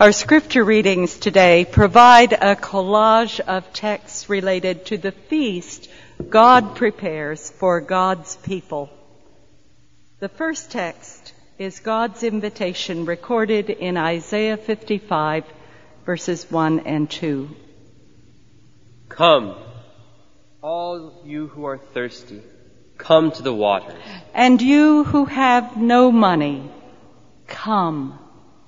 Our scripture readings today provide a collage of texts related to the feast God prepares for God's people. The first text is God's invitation recorded in Isaiah 55 verses 1 and 2. Come, all you who are thirsty, come to the water. And you who have no money, come,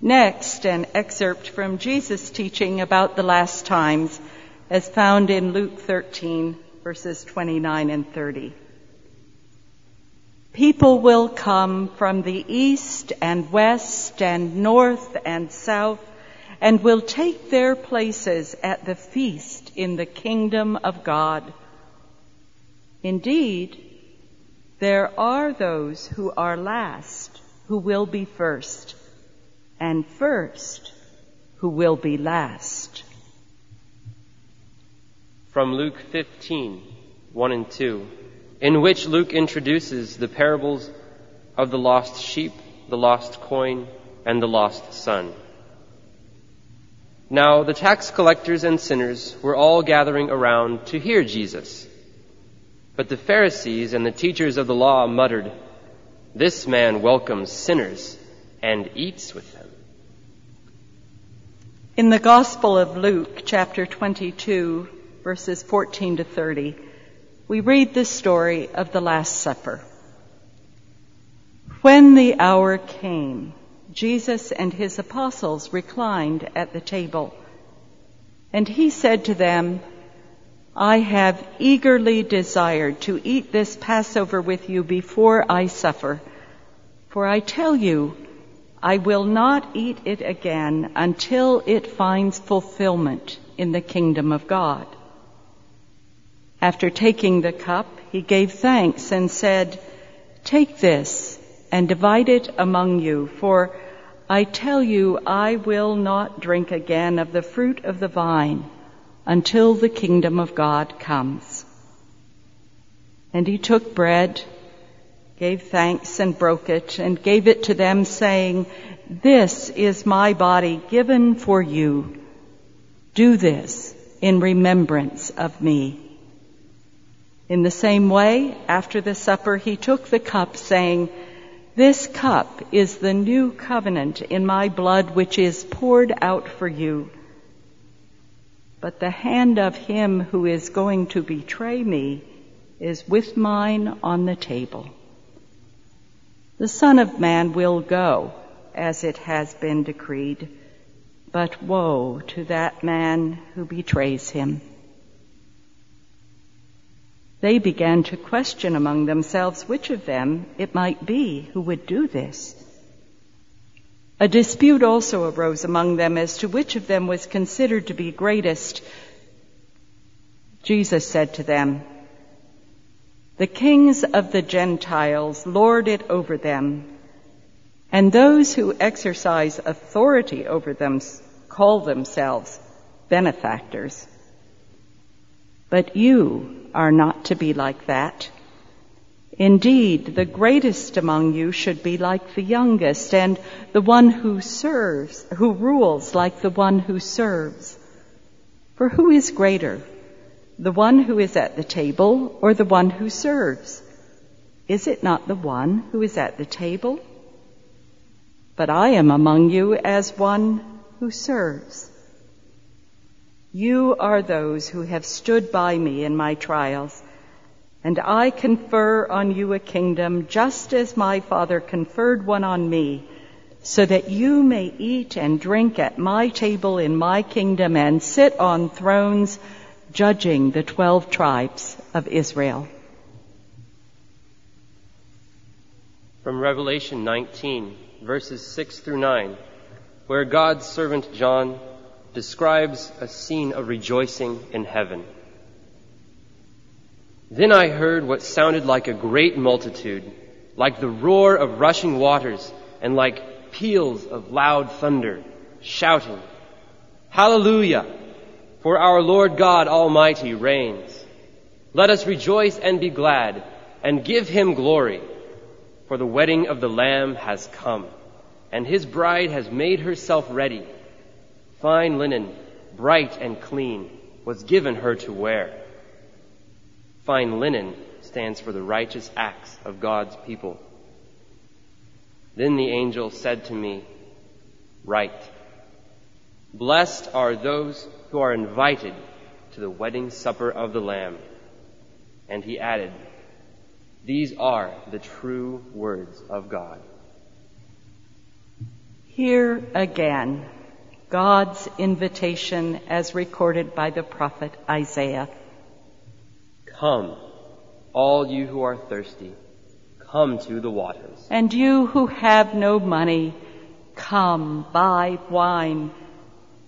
Next, an excerpt from Jesus' teaching about the last times as found in Luke 13 verses 29 and 30. People will come from the east and west and north and south and will take their places at the feast in the kingdom of God. Indeed, there are those who are last who will be first, and first who will be last. From Luke 15, 1 and 2, in which Luke introduces the parables of the lost sheep, the lost coin, and the lost son. Now the tax collectors and sinners were all gathering around to hear Jesus. But the Pharisees and the teachers of the law muttered, This man welcomes sinners and eats with. In the Gospel of Luke, chapter 22, verses 14 to 30, we read the story of the Last Supper. When the hour came, Jesus and his apostles reclined at the table, and he said to them, I have eagerly desired to eat this Passover with you before I suffer. For I tell you, I will not eat it again until it finds fulfillment in the kingdom of God. After taking the cup, he gave thanks and said, Take this and divide it among you, for I tell you, I will not drink again of the fruit of the vine until the kingdom of God comes. And he took bread, gave thanks and broke it, and gave it to them, saying, This is my body given for you. Do this in remembrance of me. In the same way, after the supper, he took the cup, saying, This cup is the new covenant in my blood, which is poured out for you but the hand of him who is going to betray me is with mine on the table. The Son of Man will go as it has been decreed, but woe to that man who betrays him. They began to question among themselves which of them it might be who would do this. A dispute also arose among them as to which of them was considered to be greatest. Jesus said to them, The kings of the Gentiles lord it over them, and those who exercise authority over them call themselves benefactors. But you are not to be like that. Indeed, the greatest among you should be like the youngest, and the one who serves, who rules like the one who serves. For who is greater, the one who is at the table or the one who serves? Is it not the one who is at the table? But I am among you as one who serves. You are those who have stood by me in my trials and I confer on you a kingdom just as my Father conferred one on me, so that you may eat and drink at my table in my kingdom and sit on thrones judging the twelve tribes of Israel. From Revelation 19, verses 6 through 9, where God's servant John describes a scene of rejoicing in heaven. Then I heard what sounded like a great multitude, like the roar of rushing waters, and like peals of loud thunder, shouting, Hallelujah! For our Lord God Almighty reigns. Let us rejoice and be glad, and give him glory, for the wedding of the Lamb has come, and his bride has made herself ready. Fine linen, bright and clean, was given her to wear. Fine linen stands for the righteous acts of God's people. Then the angel said to me, Write, blessed are those who are invited to the wedding supper of the Lamb. And he added, These are the true words of God. Here again, God's invitation as recorded by the prophet Isaiah. Come, all you who are thirsty, come to the waters. And you who have no money, come buy wine.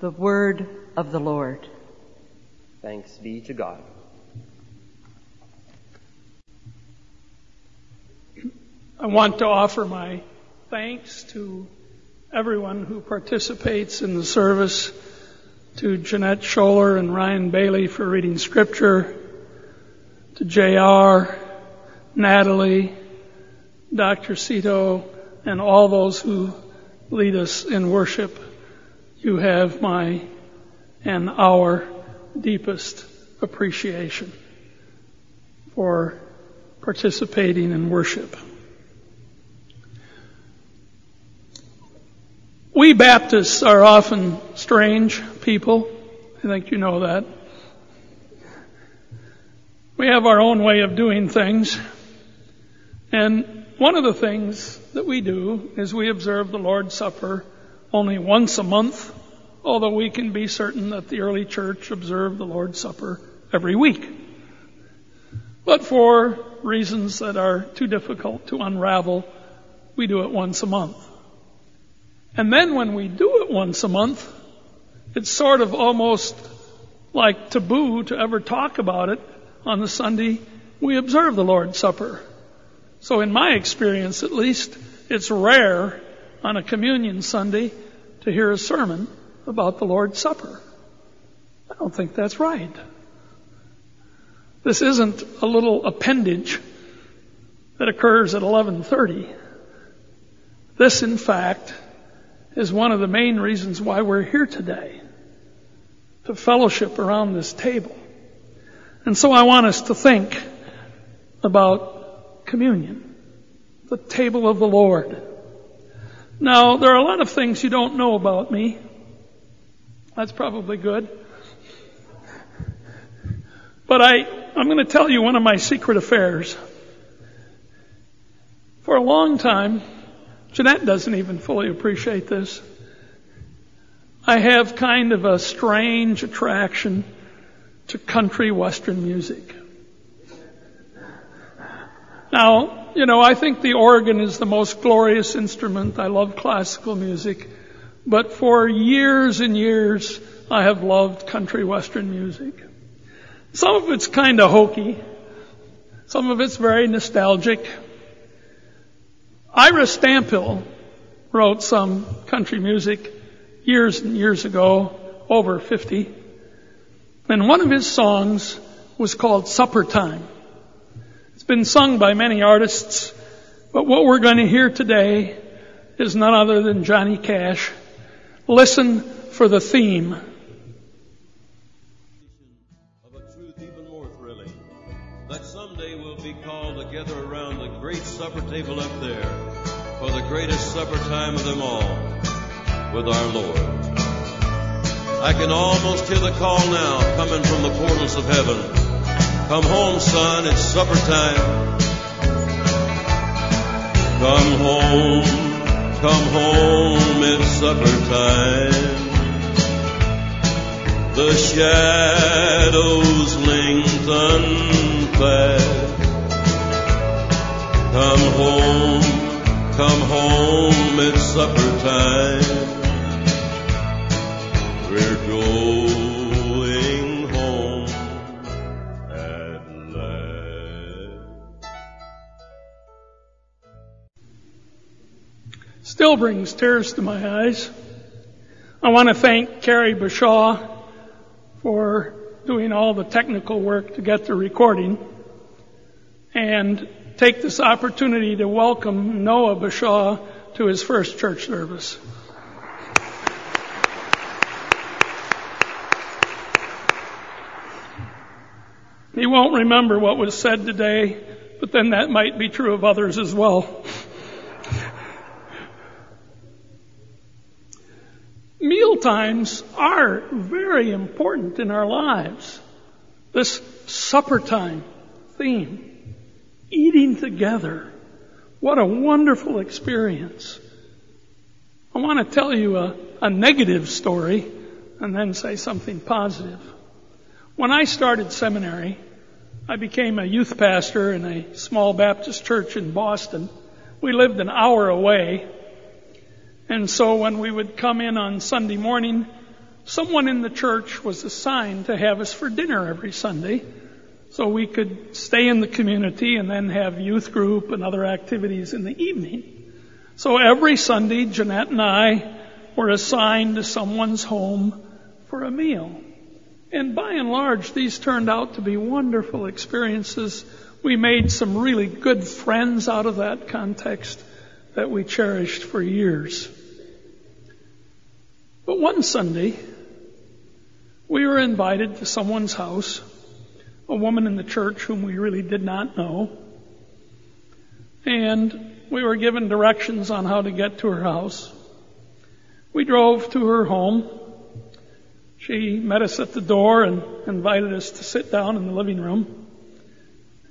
The word of the Lord. Thanks be to God. I want to offer my thanks to everyone who participates in the service, to Jeanette Scholer and Ryan Bailey for reading scripture, to J.R., Natalie, Dr. Cito, and all those who lead us in worship. You have my and our deepest appreciation for participating in worship. We Baptists are often strange people. I think you know that. We have our own way of doing things. And one of the things that we do is we observe the Lord's Supper only once a month, although we can be certain that the early church observed the Lord's Supper every week. But for reasons that are too difficult to unravel, we do it once a month. And then when we do it once a month, it's sort of almost like taboo to ever talk about it on the Sunday we observe the Lord's Supper. So in my experience at least, it's rare on a communion Sunday to hear a sermon about the Lord's Supper. I don't think that's right. This isn't a little appendage that occurs at 11:30. This in fact is one of the main reasons why we're here today. To fellowship around this table. And so I want us to think about communion. The table of the Lord. Now, there are a lot of things you don't know about me. That's probably good. But I, I'm going to tell you one of my secret affairs. For a long time, Jeanette doesn't even fully appreciate this. I have kind of a strange attraction to country western music. Now, you know, I think the organ is the most glorious instrument. I love classical music. But for years and years, I have loved country western music. Some of it's kind of hokey. Some of it's very nostalgic. Ira Stanphill wrote some country music years and years ago, over 50. And one of his songs was called Supper Time. Been sung by many artists, but what we're going to hear today is none other than Johnny Cash. Listen for the theme. Of a truth even more thrilling, that someday we'll be called together around the great supper table up there for the greatest supper time of them all with our Lord. I can almost hear the call now coming from the portals of heaven. Come home, son, it's supper time. Come home, come home, it's supper time. The shadows lengthen fast. Come home, come home, it's supper time. Still brings tears to my eyes. I want to thank Carrie Bashaw for doing all the technical work to get the recording and take this opportunity to welcome Noah Bashaw to his first church service. He won't remember what was said today, but then that might be true of others as well. Times are very important in our lives. This supper time theme, eating together. What a wonderful experience. I want to tell you a, a negative story and then say something positive. When I started seminary, I became a youth pastor in a small Baptist church in Boston. We lived an hour away. And so when we would come in on Sunday morning, someone in the church was assigned to have us for dinner every Sunday. So we could stay in the community and then have youth group and other activities in the evening. So every Sunday, Jeanette and I were assigned to someone's home for a meal. And by and large, these turned out to be wonderful experiences. We made some really good friends out of that context that we cherished for years. But one Sunday, we were invited to someone's house, a woman in the church whom we really did not know, and we were given directions on how to get to her house. We drove to her home. She met us at the door and invited us to sit down in the living room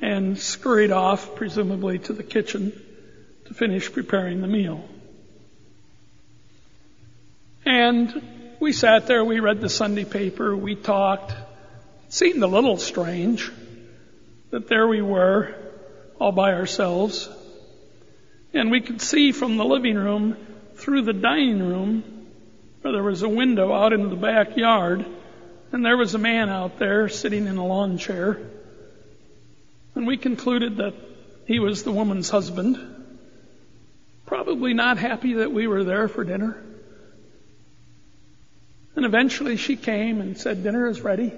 and scurried off, presumably to the kitchen, to finish preparing the meal. And we sat there, we read the Sunday paper, we talked. It seemed a little strange that there we were, all by ourselves. And we could see from the living room through the dining room where there was a window out into the backyard, and there was a man out there sitting in a lawn chair. And we concluded that he was the woman's husband. Probably not happy that we were there for dinner. And eventually she came and said, Dinner is ready.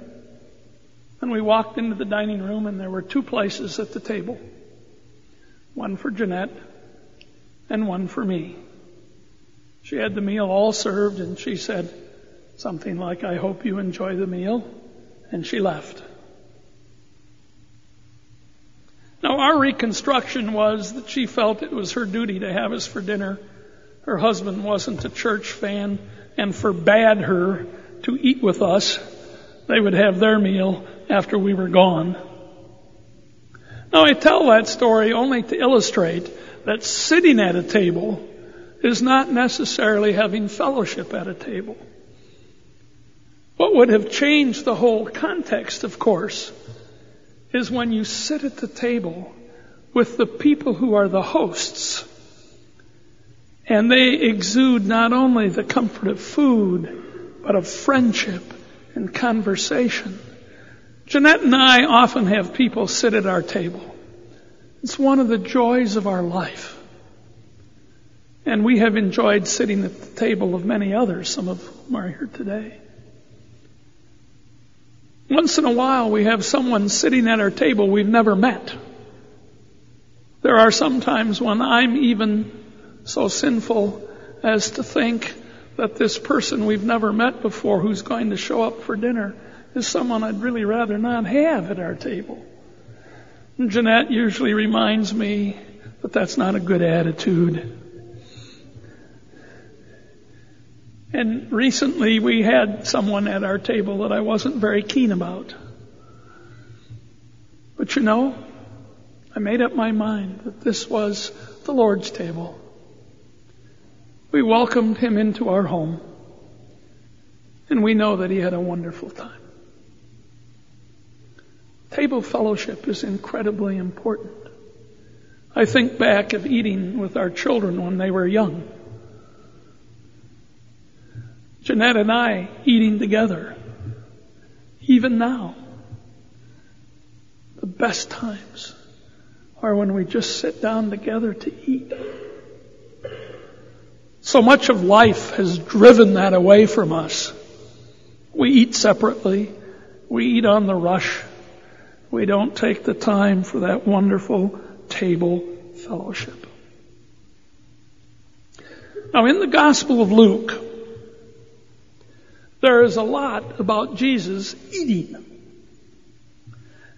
And we walked into the dining room, and there were two places at the table one for Jeanette and one for me. She had the meal all served, and she said something like, I hope you enjoy the meal. And she left. Now, our reconstruction was that she felt it was her duty to have us for dinner. Her husband wasn't a church fan and forbade her to eat with us. They would have their meal after we were gone. Now, I tell that story only to illustrate that sitting at a table is not necessarily having fellowship at a table. What would have changed the whole context, of course, is when you sit at the table with the people who are the hosts. And they exude not only the comfort of food, but of friendship and conversation. Jeanette and I often have people sit at our table. It's one of the joys of our life. And we have enjoyed sitting at the table of many others, some of whom are here today. Once in a while, we have someone sitting at our table we've never met. There are some times when I'm even so sinful as to think that this person we've never met before who's going to show up for dinner is someone I'd really rather not have at our table. And Jeanette usually reminds me that that's not a good attitude. And recently we had someone at our table that I wasn't very keen about. But you know, I made up my mind that this was the Lord's table. We welcomed him into our home. And we know that he had a wonderful time. Table fellowship is incredibly important. I think back of eating with our children when they were young. Jeanette and I eating together. Even now. The best times are when we just sit down together to eat. So much of life has driven that away from us. We eat separately. We eat on the rush. We don't take the time for that wonderful table fellowship. Now in the Gospel of Luke, there is a lot about Jesus eating.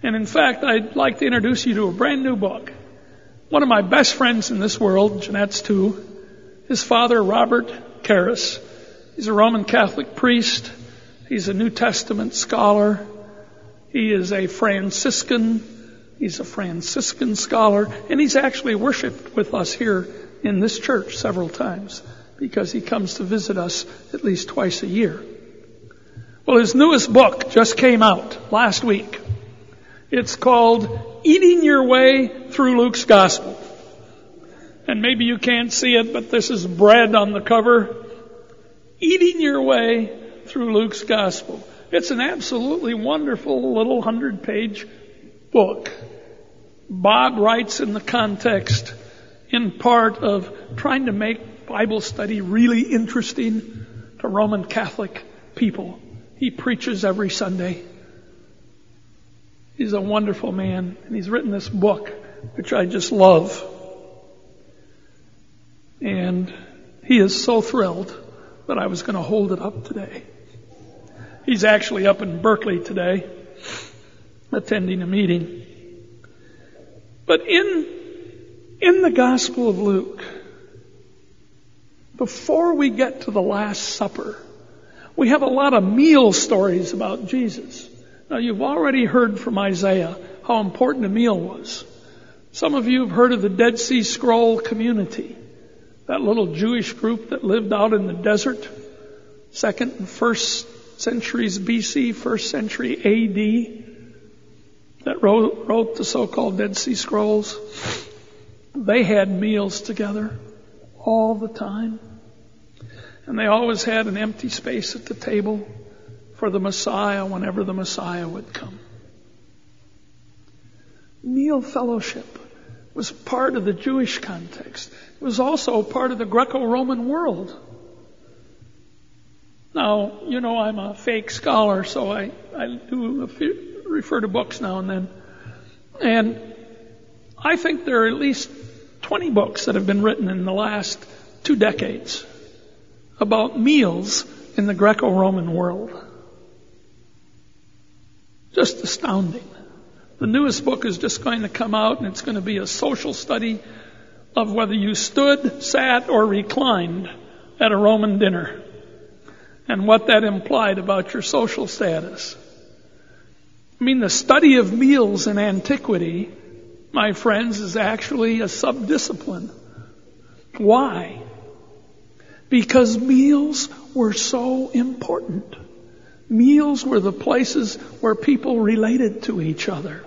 And in fact, I'd like to introduce you to a brand new book. One of my best friends in this world, Jeanette's too, his father, Robert Karris. He's a Roman Catholic priest. He's a New Testament scholar. He is a Franciscan. He's a Franciscan scholar. And he's actually worshiped with us here in this church several times because he comes to visit us at least twice a year. Well, his newest book just came out last week. It's called Eating Your Way Through Luke's Gospel. And maybe you can't see it, but this is bread on the cover. Eating Your Way Through Luke's Gospel. It's an absolutely wonderful little hundred page book. Bob writes in the context in part of trying to make Bible study really interesting to Roman Catholic people. He preaches every Sunday. He's a wonderful man, and he's written this book, which I just love. And he is so thrilled that I was going to hold it up today. He's actually up in Berkeley today, attending a meeting. But in, in the Gospel of Luke, before we get to the Last Supper, we have a lot of meal stories about Jesus. Now you've already heard from Isaiah how important a meal was. Some of you have heard of the Dead Sea Scroll community, that little Jewish group that lived out in the desert, second and first centuries BC, first century AD, that wrote, wrote the so-called Dead Sea Scrolls. They had meals together all the time. And they always had an empty space at the table for the Messiah whenever the Messiah would come. Meal fellowship was part of the Jewish context. It was also part of the Greco-Roman world. Now, you know I'm a fake scholar, so I, I do refer to books now and then. And I think there are at least 20 books that have been written in the last two decades about meals in the Greco-Roman world. Just astounding. The newest book is just going to come out and it's going to be a social study of whether you stood, sat, or reclined at a Roman dinner and what that implied about your social status. I mean, the study of meals in antiquity, my friends, is actually a subdiscipline. Why? Because meals were so important. Meals were the places where people related to each other.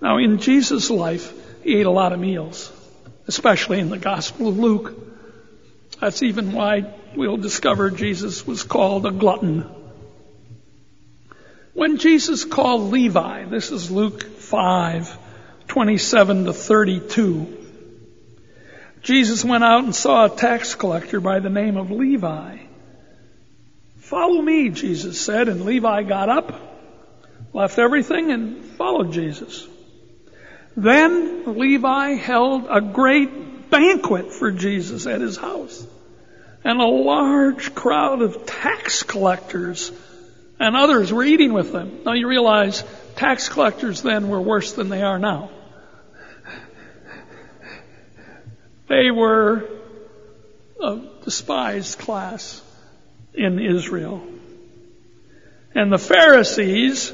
Now, in Jesus' life, he ate a lot of meals, especially in the Gospel of Luke. That's even why we'll discover Jesus was called a glutton. When Jesus called Levi, this is Luke 5, 27 to 32, Jesus went out and saw a tax collector by the name of Levi Follow me, Jesus said, and Levi got up, left everything, and followed Jesus. Then Levi held a great banquet for Jesus at his house. And a large crowd of tax collectors and others were eating with them. Now you realize tax collectors then were worse than they are now. They were a despised class in Israel. And the Pharisees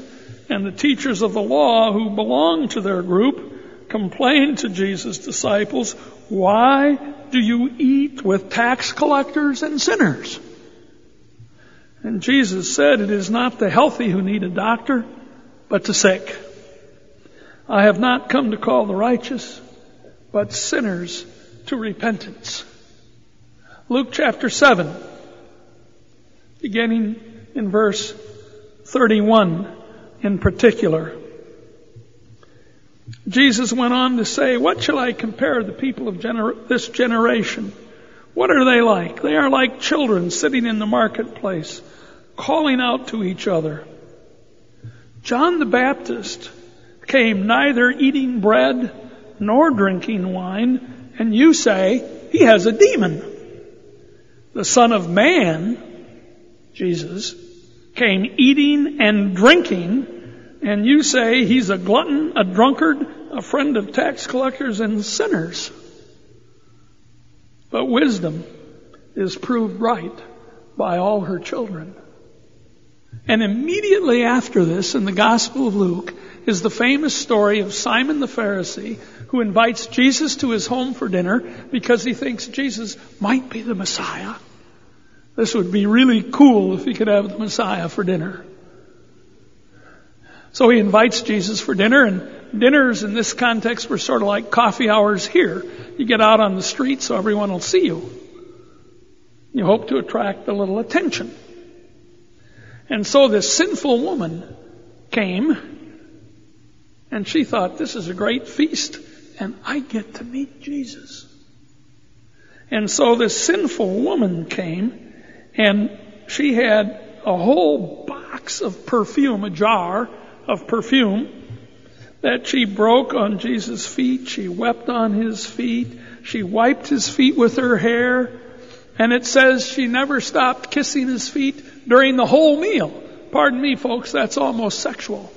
and the teachers of the law who belonged to their group complained to Jesus' disciples, Why do you eat with tax collectors and sinners? And Jesus said, It is not the healthy who need a doctor, but the sick. I have not come to call the righteous, but sinners to repentance. Luke chapter 7, beginning in verse 31 in particular. Jesus went on to say, What shall I compare the people of gener- this generation? What are they like? They are like children sitting in the marketplace, calling out to each other. John the Baptist came neither eating bread nor drinking wine, and you say, he has a demon. The Son of Man, Jesus, came eating and drinking, and you say he's a glutton, a drunkard, a friend of tax collectors and sinners. But wisdom is proved right by all her children. And immediately after this, in the Gospel of Luke, is the famous story of Simon the Pharisee who invites Jesus to his home for dinner because he thinks Jesus might be the Messiah. This would be really cool if he could have the Messiah for dinner. So he invites Jesus for dinner, and dinners in this context were sort of like coffee hours here. You get out on the street so everyone will see you. You hope to attract a little attention. And so this sinful woman came, and she thought, this is a great feast, and I get to meet Jesus. And so this sinful woman came, and she had a whole box of perfume, a jar of perfume, that she broke on Jesus' feet. She wept on his feet. She wiped his feet with her hair. And it says she never stopped kissing his feet during the whole meal. Pardon me, folks, that's almost sexual.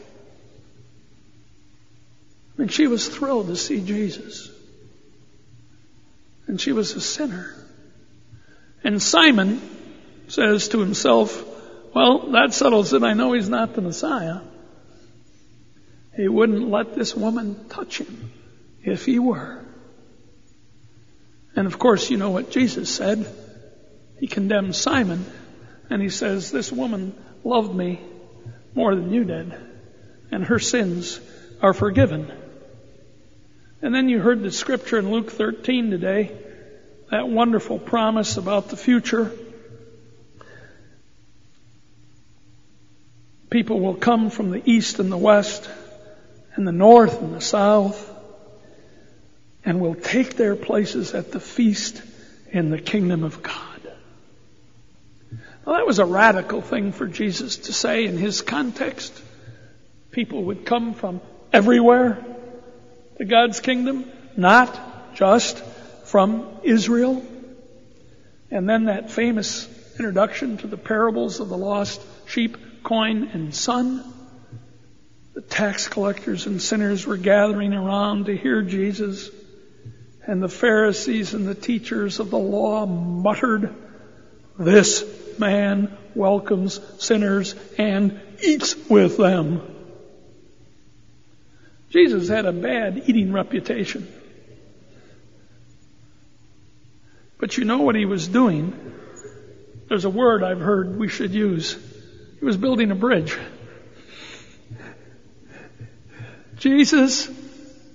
And she was thrilled to see Jesus. And she was a sinner. And Simon says to himself, Well, that settles it. I know he's not the Messiah. He wouldn't let this woman touch him if he were. And of course, you know what Jesus said. He condemns Simon and he says, This woman loved me more than you did, and her sins are forgiven. And then you heard the scripture in Luke 13 today, that wonderful promise about the future. People will come from the east and the west, and the north and the south, and will take their places at the feast in the kingdom of God. Well, that was a radical thing for Jesus to say in his context. People would come from everywhere to God's kingdom, not just from Israel. And then that famous introduction to the parables of the lost sheep, coin, and son. The tax collectors and sinners were gathering around to hear Jesus, and the Pharisees and the teachers of the law muttered, This man welcomes sinners and eats with them. Jesus had a bad eating reputation. But you know what he was doing? There's a word I've heard we should use. He was building a bridge. Jesus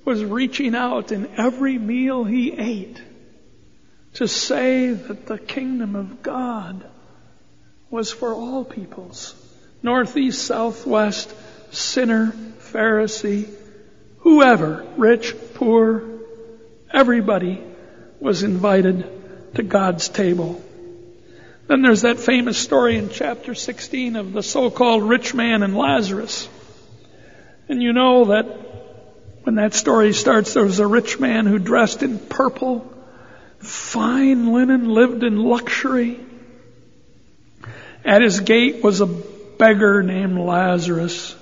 was reaching out in every meal he ate to say that the kingdom of God was for all peoples. Northeast, southwest, sinner, Pharisee, whoever, rich, poor, everybody was invited to God's table. Then there's that famous story in chapter 16 of the so-called rich man and Lazarus. And you know that when that story starts, there was a rich man who dressed in purple, fine linen, lived in luxury. At his gate was a beggar named Lazarus,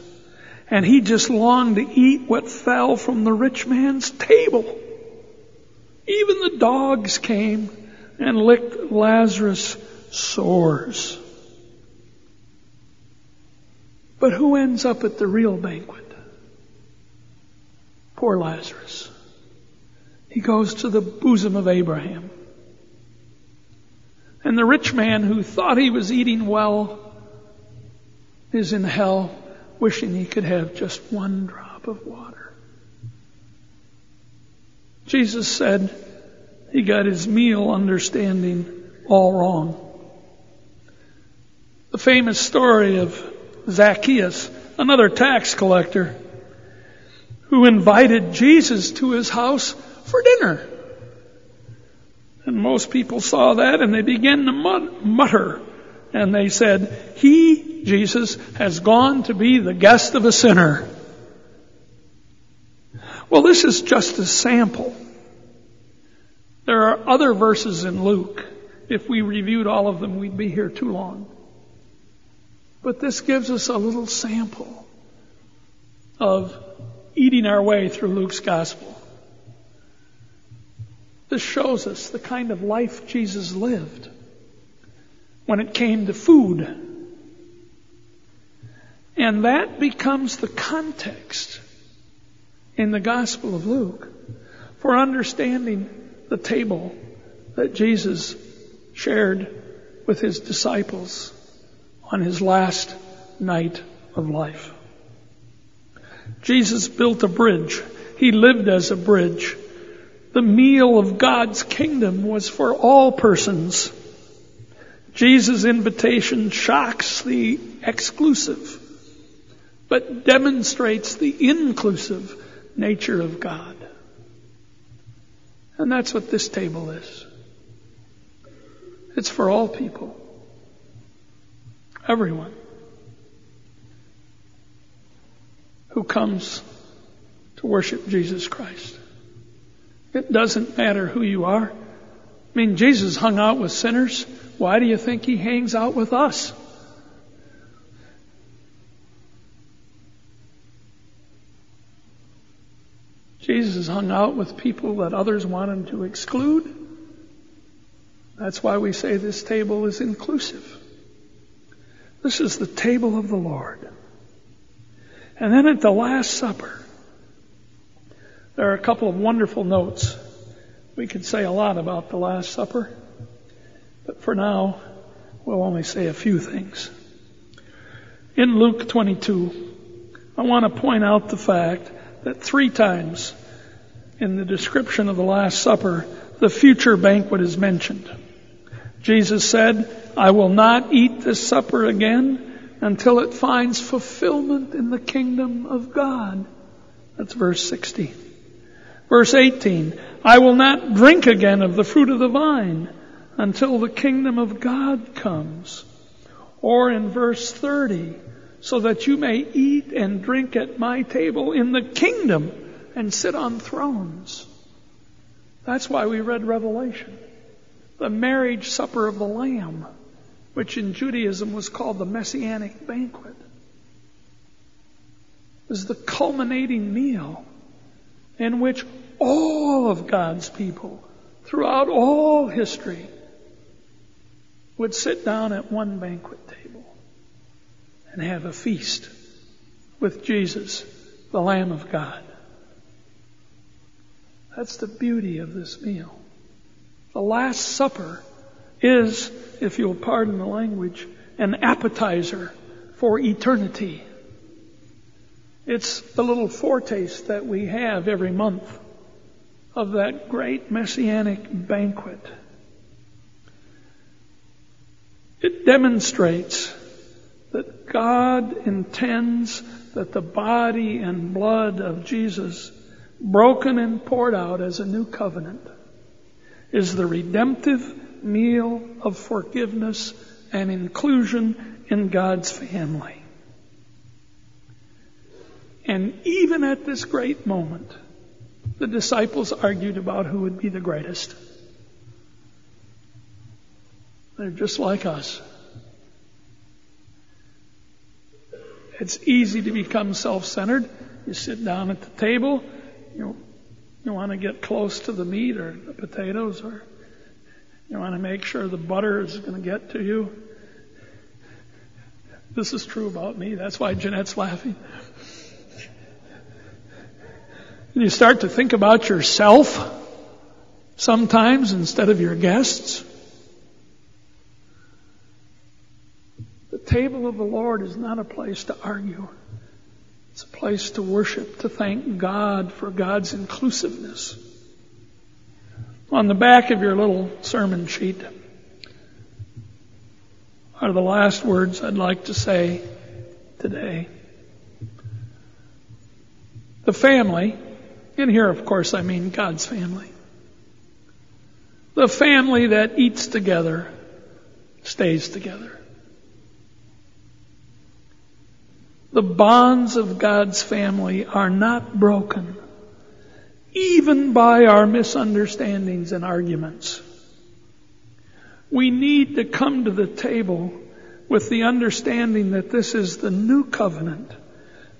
and he just longed to eat what fell from the rich man's table. Even the dogs came and licked Lazarus' sores. But who ends up at the real banquet? Poor Lazarus. He goes to the bosom of Abraham. And the rich man who thought he was eating well is in hell wishing he could have just one drop of water. Jesus said he got his meal understanding all wrong. The famous story of Zacchaeus, another tax collector, who invited Jesus to his house for dinner. And most people saw that and they began to mutter. And they said, He, Jesus, has gone to be the guest of a sinner. Well, this is just a sample. There are other verses in Luke. If we reviewed all of them, we'd be here too long. But this gives us a little sample of eating our way through Luke's gospel. This shows us the kind of life Jesus lived when it came to food. And that becomes the context in the Gospel of Luke for understanding the table that Jesus shared with his disciples on his last night of life. Jesus built a bridge. He lived as a bridge. The meal of God's kingdom was for all persons. Jesus' invitation shocks the exclusive, but demonstrates the inclusive nature of God. And that's what this table is. It's for all people. Everyone who comes to worship Jesus Christ. It doesn't matter who you are. I mean, Jesus hung out with sinners. Why do you think he hangs out with us? Jesus hung out with people that others wanted to exclude. That's why we say this table is inclusive. This is the table of the Lord. And then at the Last Supper, there are a couple of wonderful notes. We could say a lot about the Last Supper, but for now, we'll only say a few things. In Luke 22, I want to point out the fact that three times in the description of the Last Supper, the future banquet is mentioned. Jesus said, I will not eat this supper again until it finds fulfillment in the kingdom of God. That's verse 16. Verse 18, I will not drink again of the fruit of the vine until the kingdom of God comes. Or in verse 30, so that you may eat and drink at my table in the kingdom and sit on thrones. That's why we read Revelation the marriage supper of the Lamb, which in Judaism was called the Messianic banquet, was the culminating meal in which all of God's people throughout all history would sit down at one banquet table and have a feast with Jesus, the Lamb of God. That's the beauty of this meal. The Last Supper is, if you'll pardon the language, an appetizer for eternity. It's the little foretaste that we have every month of that great messianic banquet. It demonstrates that God intends that the body and blood of Jesus, broken and poured out as a new covenant, is the redemptive meal of forgiveness and inclusion in God's family. And even at this great moment, the disciples argued about who would be the greatest. They're just like us. It's easy to become self-centered. You sit down at the table, you you want to get close to the meat or the potatoes or You want to make sure the butter is going to get to you. This is true about me. That's why Jeanette's laughing. And you start to think about yourself sometimes instead of your guests. The table of the Lord is not a place to argue. It's a place to worship, to thank God for God's inclusiveness. On the back of your little sermon sheet are the last words I'd like to say today. The family, and here of course I mean God's family. The family that eats together stays together. The bonds of God's family are not broken even by our misunderstandings and arguments. We need to come to the table with the understanding that this is the new covenant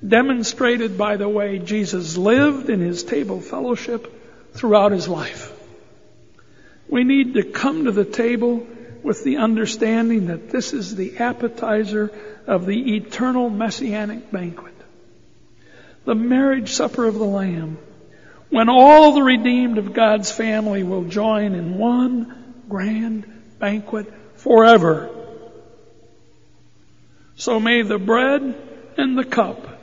demonstrated by the way Jesus lived in his table fellowship throughout his life. We need to come to the table with the understanding that this is the appetizer of the eternal messianic banquet. The marriage supper of the Lamb when all the redeemed of God's family will join in one grand banquet forever. So may the bread and the cup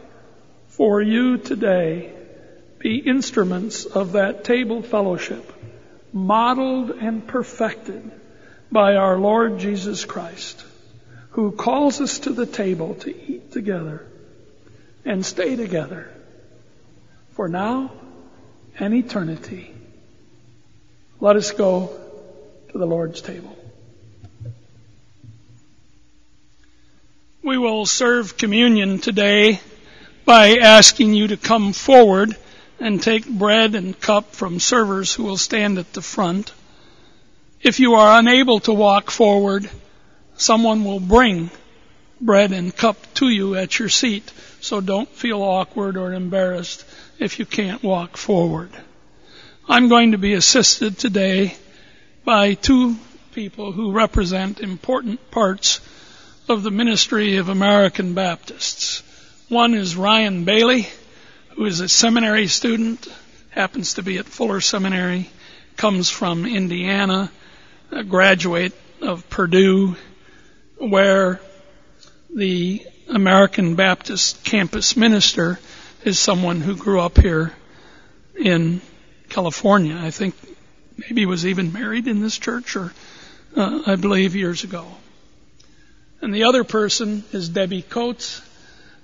for you today be instruments of that table fellowship, modeled and perfected by our Lord Jesus Christ, who calls us to the table to eat together and stay together. For now, and eternity. Let us go to the Lord's table. We will serve communion today by asking you to come forward and take bread and cup from servers who will stand at the front. If you are unable to walk forward, someone will bring bread and cup to you at your seat, so don't feel awkward or embarrassed if you can't walk forward. I'm going to be assisted today by two people who represent important parts of the ministry of American Baptists. One is Ryan Bailey, who is a seminary student, happens to be at Fuller Seminary, comes from Indiana, a graduate of Purdue, where the American Baptist campus minister is someone who grew up here in California. I think maybe was even married in this church, or uh, I believe years ago. And the other person is Debbie Coates,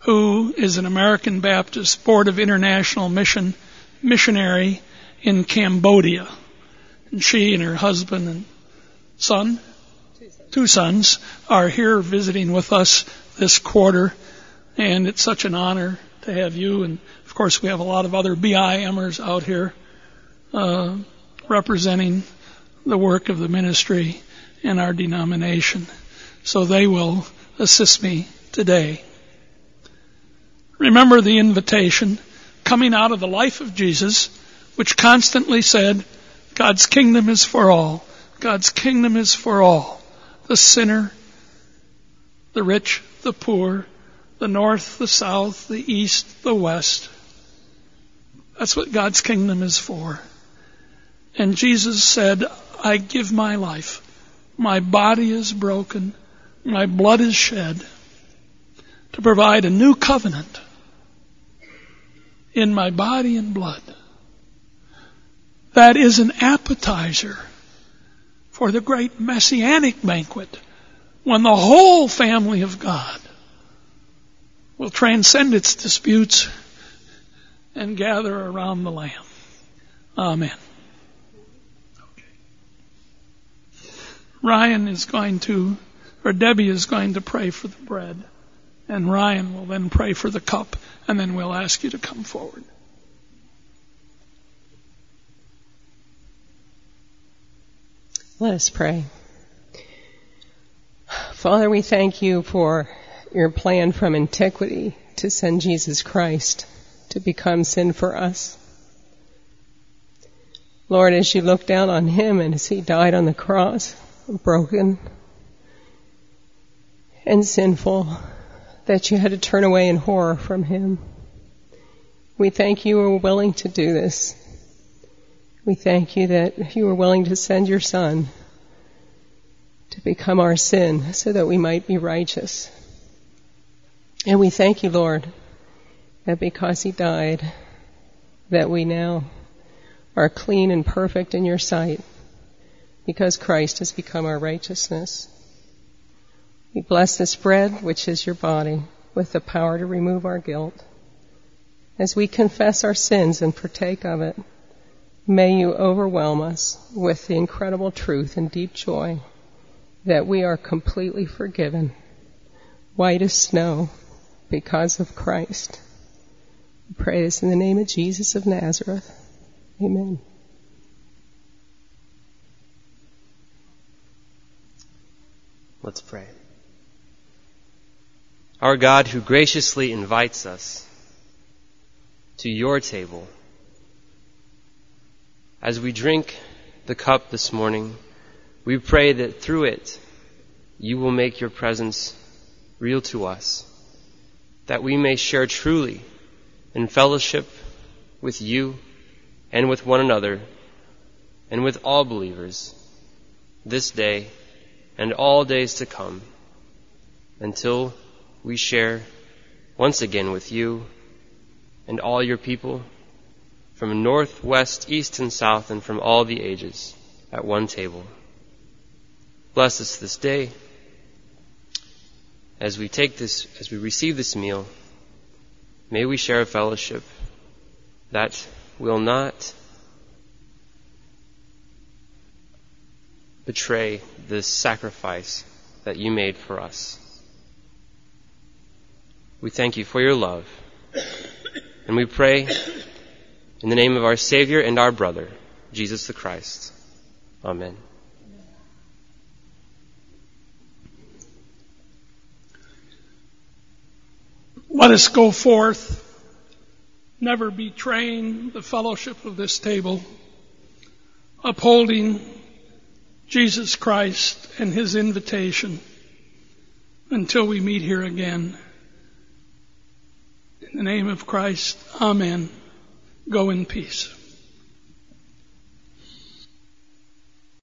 who is an American Baptist Board of International Mission missionary in Cambodia. And she and her husband and son, two sons, are here visiting with us this quarter, and it's such an honor to have you. And of course, we have a lot of other BIMers out here uh, representing the work of the ministry in our denomination. So they will assist me today. Remember the invitation coming out of the life of Jesus, which constantly said, God's kingdom is for all. God's kingdom is for all. The sinner, the rich, the poor, the north, the south, the east, the west. That's what God's kingdom is for. And Jesus said, I give my life. My body is broken. My blood is shed to provide a new covenant in my body and blood. That is an appetizer for the great messianic banquet when the whole family of God will transcend its disputes and gather around the Lamb. Amen. Ryan is going to, or Debbie is going to pray for the bread, and Ryan will then pray for the cup, and then we'll ask you to come forward. Let us pray. Father, we thank you for your plan from antiquity to send Jesus Christ to become sin for us. Lord, as you look down on him and as he died on the cross, broken and sinful, that you had to turn away in horror from him. We thank you were willing to do this. We thank you that you were willing to send your son to become our sin so that we might be righteous. And we thank you, Lord, that because he died, that we now are clean and perfect in your sight because Christ has become our righteousness. We bless this bread, which is your body, with the power to remove our guilt. As we confess our sins and partake of it, may you overwhelm us with the incredible truth and deep joy that we are completely forgiven, white as snow, because of Christ. We pray this in the name of Jesus of Nazareth. Amen. Let's pray. Our God who graciously invites us to your table, as we drink the cup this morning, we pray that through it you will make your presence real to us, that we may share truly in fellowship with you and with one another and with all believers this day and all days to come until we share once again with you and all your people from north, west, east, and south, and from all the ages at one table. Bless us this day as we take this, as we receive this meal. May we share a fellowship that will not betray this sacrifice that you made for us. We thank you for your love. And we pray in the name of our Savior and our brother, Jesus the Christ. Amen. Let us go forth, never betraying the fellowship of this table, upholding Jesus Christ and his invitation until we meet here again. In the name of Christ, Amen. Go in peace.